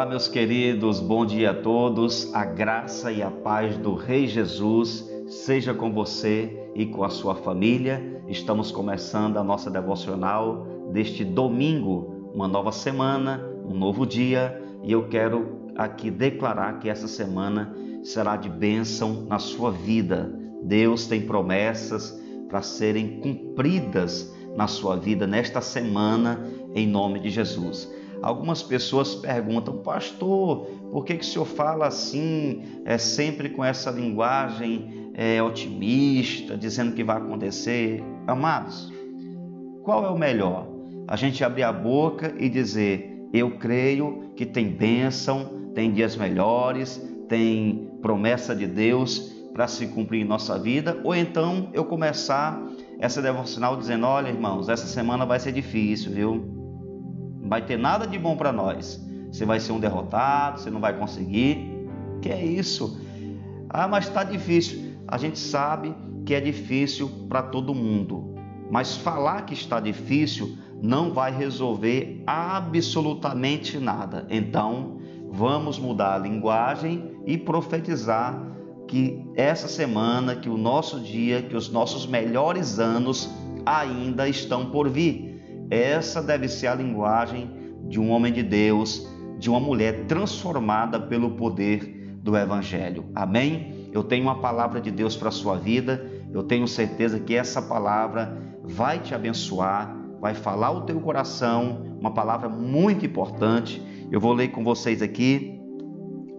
Olá, meus queridos, bom dia a todos. A graça e a paz do Rei Jesus seja com você e com a sua família. Estamos começando a nossa devocional deste domingo, uma nova semana, um novo dia, e eu quero aqui declarar que essa semana será de bênção na sua vida. Deus tem promessas para serem cumpridas na sua vida nesta semana, em nome de Jesus. Algumas pessoas perguntam, pastor, por que, que o senhor fala assim, é sempre com essa linguagem é, otimista, dizendo que vai acontecer? Amados, qual é o melhor? A gente abrir a boca e dizer, eu creio que tem bênção, tem dias melhores, tem promessa de Deus para se cumprir em nossa vida, ou então eu começar essa devocional dizendo: olha, irmãos, essa semana vai ser difícil, viu? Não vai ter nada de bom para nós. Você vai ser um derrotado, você não vai conseguir. Que é isso? Ah, mas está difícil. A gente sabe que é difícil para todo mundo. Mas falar que está difícil não vai resolver absolutamente nada. Então, vamos mudar a linguagem e profetizar que essa semana, que o nosso dia, que os nossos melhores anos ainda estão por vir. Essa deve ser a linguagem de um homem de Deus, de uma mulher transformada pelo poder do Evangelho. Amém? Eu tenho uma palavra de Deus para a sua vida, eu tenho certeza que essa palavra vai te abençoar, vai falar o teu coração, uma palavra muito importante. Eu vou ler com vocês aqui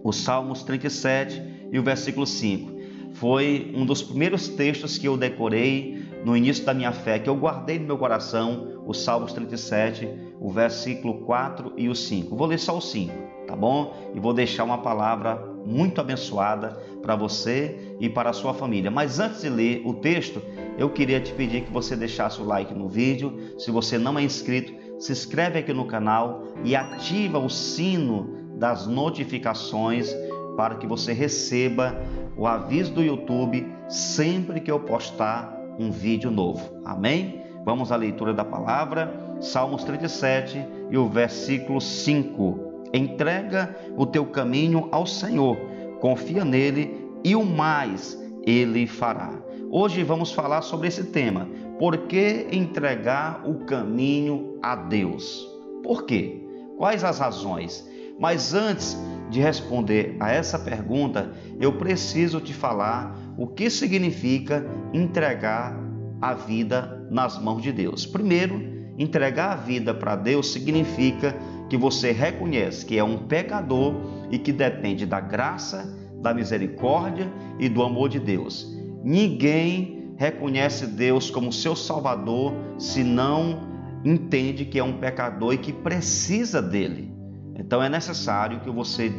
o Salmos 37 e o versículo 5. Foi um dos primeiros textos que eu decorei no início da minha fé, que eu guardei no meu coração o Salmos 37, o versículo 4 e o 5. Vou ler só o 5, tá bom? E vou deixar uma palavra muito abençoada para você e para a sua família. Mas antes de ler o texto, eu queria te pedir que você deixasse o like no vídeo. Se você não é inscrito, se inscreve aqui no canal e ativa o sino das notificações para que você receba o aviso do YouTube sempre que eu postar um vídeo novo. Amém? Vamos à leitura da palavra, Salmos 37 e o versículo 5. Entrega o teu caminho ao Senhor, confia nele e o mais ele fará. Hoje vamos falar sobre esse tema. Por que entregar o caminho a Deus? Por quê? Quais as razões? Mas antes de responder a essa pergunta, eu preciso te falar o que significa entregar a vida nas mãos de Deus. Primeiro, entregar a vida para Deus significa que você reconhece que é um pecador e que depende da graça, da misericórdia e do amor de Deus. Ninguém reconhece Deus como seu Salvador se não entende que é um pecador e que precisa dele. Então é necessário que você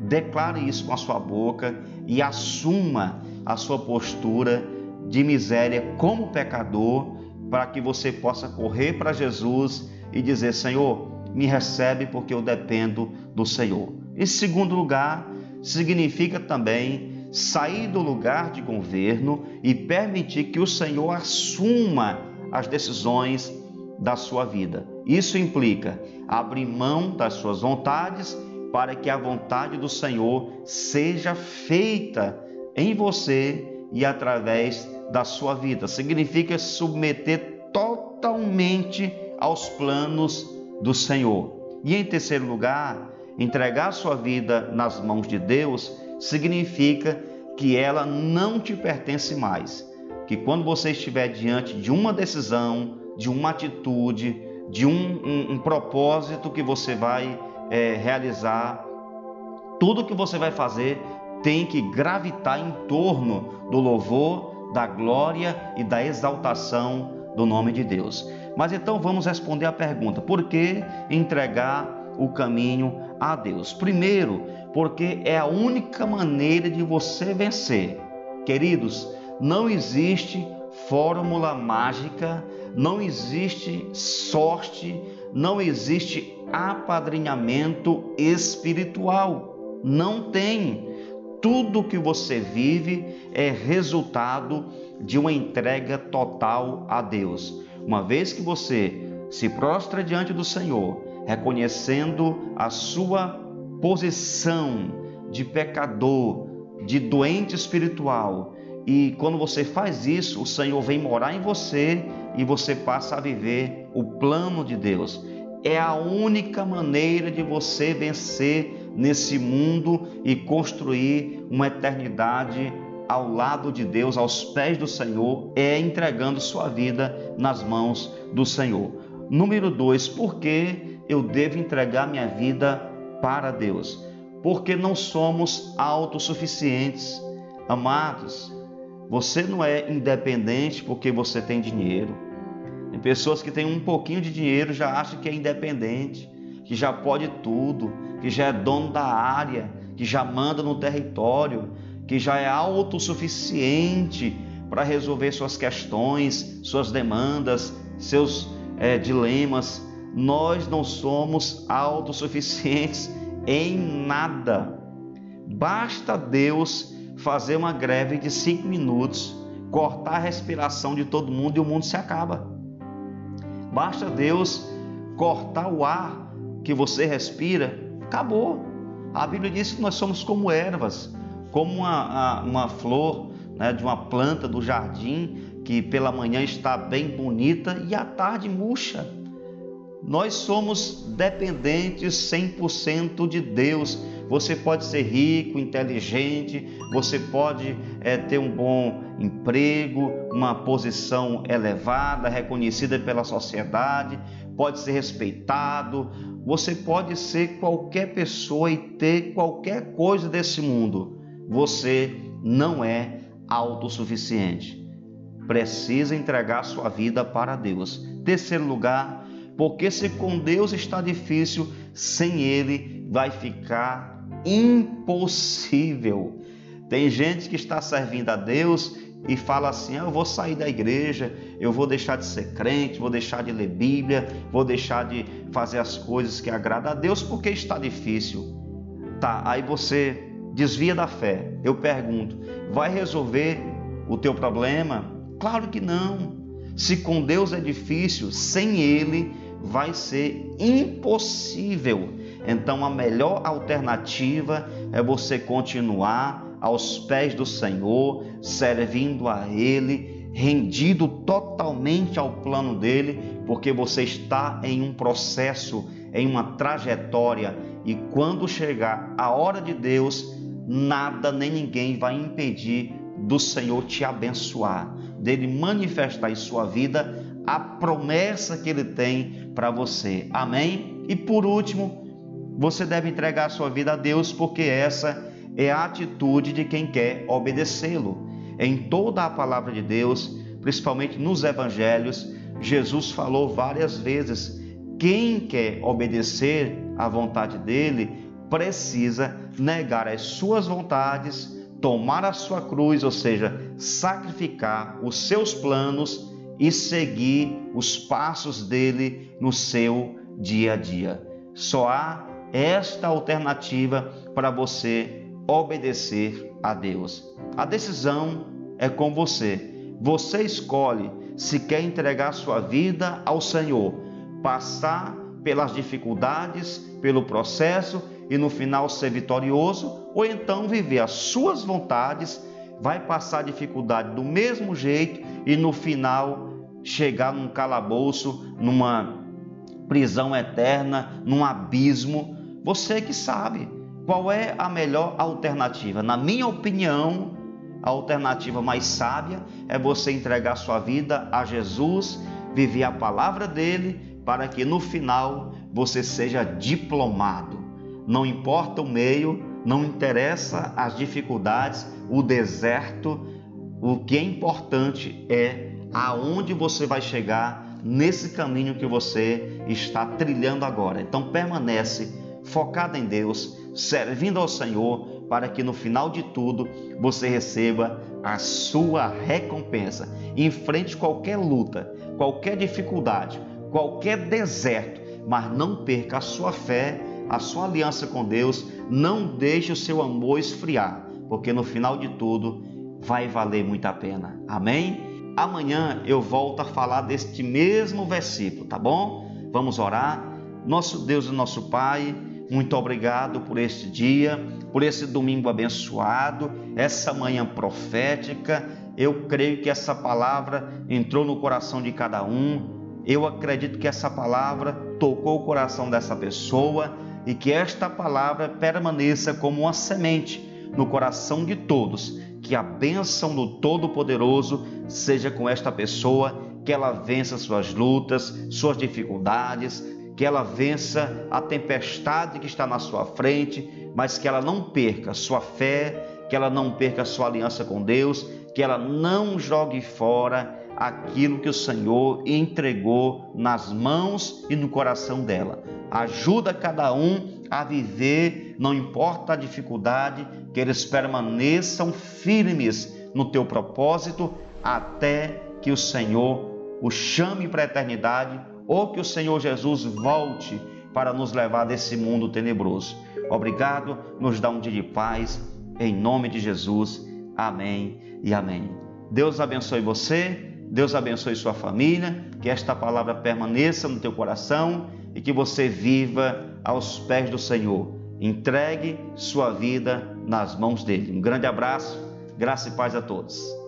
declare isso com a sua boca e assuma a sua postura de miséria como pecador, para que você possa correr para Jesus e dizer: Senhor, me recebe porque eu dependo do Senhor. Em segundo lugar, significa também sair do lugar de governo e permitir que o Senhor assuma as decisões da sua vida. Isso implica abrir mão das suas vontades para que a vontade do Senhor seja feita em você e através da sua vida. Significa submeter totalmente aos planos do Senhor. E em terceiro lugar, entregar sua vida nas mãos de Deus significa que ela não te pertence mais. Que quando você estiver diante de uma decisão, de uma atitude, de um, um, um propósito que você vai é, realizar, tudo que você vai fazer tem que gravitar em torno do louvor, da glória e da exaltação do nome de Deus. Mas então vamos responder a pergunta: por que entregar o caminho a Deus? Primeiro, porque é a única maneira de você vencer. Queridos, não existe fórmula mágica, não existe sorte, não existe apadrinhamento espiritual. Não tem. Tudo que você vive é resultado de uma entrega total a Deus. Uma vez que você se prostra diante do Senhor, reconhecendo a sua posição de pecador, de doente espiritual. E quando você faz isso, o Senhor vem morar em você e você passa a viver o plano de Deus. É a única maneira de você vencer nesse mundo e construir uma eternidade ao lado de Deus, aos pés do Senhor, é entregando sua vida nas mãos do Senhor. Número dois, por que eu devo entregar minha vida para Deus? Porque não somos autossuficientes. Amados, você não é independente porque você tem dinheiro. Tem pessoas que têm um pouquinho de dinheiro já acham que é independente, que já pode tudo, que já é dono da área, que já manda no território, que já é autossuficiente para resolver suas questões, suas demandas, seus é, dilemas. Nós não somos autossuficientes em nada. Basta Deus fazer uma greve de cinco minutos, cortar a respiração de todo mundo e o mundo se acaba. Basta Deus cortar o ar que você respira, acabou. A Bíblia diz que nós somos como ervas, como uma, uma flor né, de uma planta do jardim que pela manhã está bem bonita e à tarde murcha. Nós somos dependentes 100% de Deus. Você pode ser rico, inteligente, você pode é, ter um bom emprego, uma posição elevada, reconhecida pela sociedade, pode ser respeitado, você pode ser qualquer pessoa e ter qualquer coisa desse mundo. Você não é autossuficiente. Precisa entregar sua vida para Deus. Terceiro lugar, porque se com Deus está difícil, sem Ele vai ficar impossível. Tem gente que está servindo a Deus e fala assim: ah, eu vou sair da igreja, eu vou deixar de ser crente, vou deixar de ler Bíblia, vou deixar de fazer as coisas que agradam a Deus porque está difícil. Tá, aí você desvia da fé. Eu pergunto: vai resolver o teu problema? Claro que não. Se com Deus é difícil, sem Ele vai ser impossível. Então a melhor alternativa é você continuar aos pés do Senhor, servindo a Ele, rendido totalmente ao plano dele, porque você está em um processo, em uma trajetória, e quando chegar a hora de Deus, nada nem ninguém vai impedir do Senhor te abençoar, dele manifestar em sua vida a promessa que ele tem para você. Amém? E por último, você deve entregar a sua vida a Deus, porque essa é a atitude de quem quer obedecê-lo. Em toda a palavra de Deus, principalmente nos evangelhos, Jesus falou várias vezes: quem quer obedecer à vontade dele precisa negar as suas vontades, tomar a sua cruz, ou seja, sacrificar os seus planos e seguir os passos dele no seu dia a dia. Só há esta alternativa para você obedecer a Deus. A decisão é com você. Você escolhe se quer entregar sua vida ao Senhor, passar pelas dificuldades, pelo processo e no final ser vitorioso, ou então viver as suas vontades, vai passar dificuldade do mesmo jeito e no final chegar num calabouço, numa prisão eterna, num abismo. Você que sabe qual é a melhor alternativa. Na minha opinião, a alternativa mais sábia é você entregar sua vida a Jesus, viver a palavra dele, para que no final você seja diplomado. Não importa o meio, não interessa as dificuldades, o deserto, o que é importante é aonde você vai chegar nesse caminho que você está trilhando agora. Então permanece focado em Deus, servindo ao Senhor, para que no final de tudo você receba a sua recompensa. Enfrente qualquer luta, qualquer dificuldade, qualquer deserto, mas não perca a sua fé, a sua aliança com Deus, não deixe o seu amor esfriar, porque no final de tudo vai valer muito a pena. Amém? Amanhã eu volto a falar deste mesmo versículo, tá bom? Vamos orar. Nosso Deus e nosso Pai, muito obrigado por este dia, por esse domingo abençoado, essa manhã profética. Eu creio que essa palavra entrou no coração de cada um. Eu acredito que essa palavra tocou o coração dessa pessoa e que esta palavra permaneça como uma semente no coração de todos. Que a bênção do Todo-Poderoso seja com esta pessoa, que ela vença suas lutas, suas dificuldades, que ela vença a tempestade que está na sua frente, mas que ela não perca sua fé, que ela não perca sua aliança com Deus, que ela não jogue fora aquilo que o Senhor entregou nas mãos e no coração dela. Ajuda cada um a viver, não importa a dificuldade, que eles permaneçam firmes no teu propósito até que o Senhor o chame para a eternidade ou que o Senhor Jesus volte para nos levar desse mundo tenebroso. Obrigado, nos dá um dia de paz, em nome de Jesus. Amém e amém. Deus abençoe você, Deus abençoe sua família, que esta palavra permaneça no teu coração e que você viva aos pés do Senhor. Entregue sua vida nas mãos dele. Um grande abraço, graça e paz a todos.